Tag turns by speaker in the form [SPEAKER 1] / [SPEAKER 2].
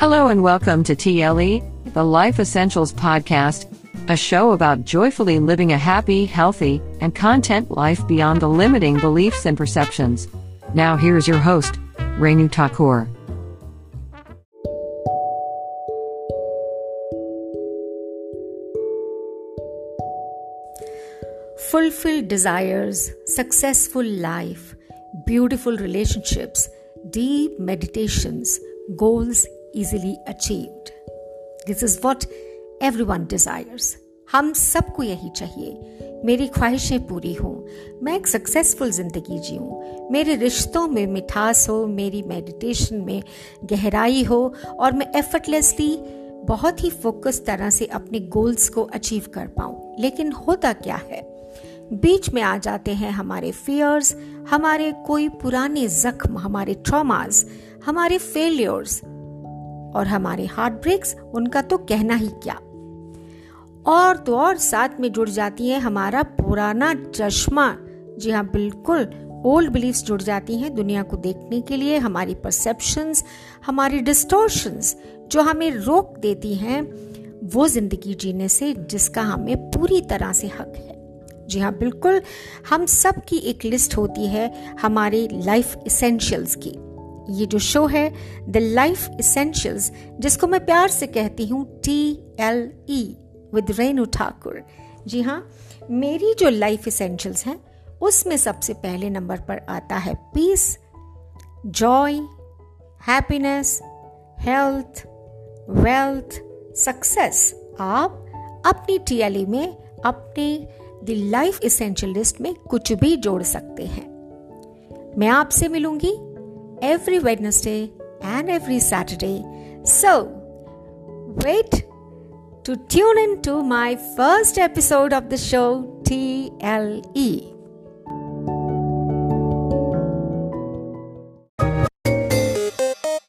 [SPEAKER 1] Hello and welcome to TLE, the Life Essentials Podcast, a show about joyfully living a happy, healthy, and content life beyond the limiting beliefs and perceptions. Now, here's your host, Renu Thakur.
[SPEAKER 2] Fulfilled desires, successful life, beautiful relationships, deep meditations, goals easily achieved. This is what everyone desires. हम सबको यही चाहिए। मेरी ख्वाहिशें पूरी हों। मैं एक successful ज़िंदगी जीऊँ। मेरे रिश्तों में मिठास हो, मेरी मेडिटेशन में गहराई हो और मैं एफर्टलेसली बहुत ही फोकस तरह से अपने गोल्स को अचीव कर पाऊँ। लेकिन होता क्या है? बीच में आ जाते हैं हमारे फियर्स हमारे कोई पुराने जख्म, हमारे ट्रॉमास हमारे फेलियर्स और हमारे हार्ट ब्रेक्स, उनका तो कहना ही क्या। और तो और साथ में जुड़ जाती है हमारा पुराना चश्मा। जी हाँ बिल्कुल ओल्ड बिलीफ्स जुड़ जाती हैं दुनिया को देखने के लिए, हमारी परसेप्शंस हमारी डिस्टोर्शंस जो हमें रोक देती हैं, वो ज़िंदगी जीने से, जिसका हमें पूरी तरह से हक है। जी हाँ बिल्कुल, हम सब की एक लिस्ट होती है हमारे लाइफ इसेंशियल्स की। ये जो शो है द लाइफ इसेंशियल्स जिसको मैं प्यार से कहती हूँ T L E with Renu Thakur ji हाँ मेरी जो लाइफ इसेंशियल्स हैं, उसमें सबसे पहले नंबर पर आता है peace joy happiness health wealth success आप अपनी टीएलई में, अपने द लाइफ इसेंशियल लिस्ट में कुछ भी जोड़ सकते हैं। मैं आपसे मिलूँगी। Every Wednesday and every Saturday. So, wait to tune in to my first episode of the show TLE.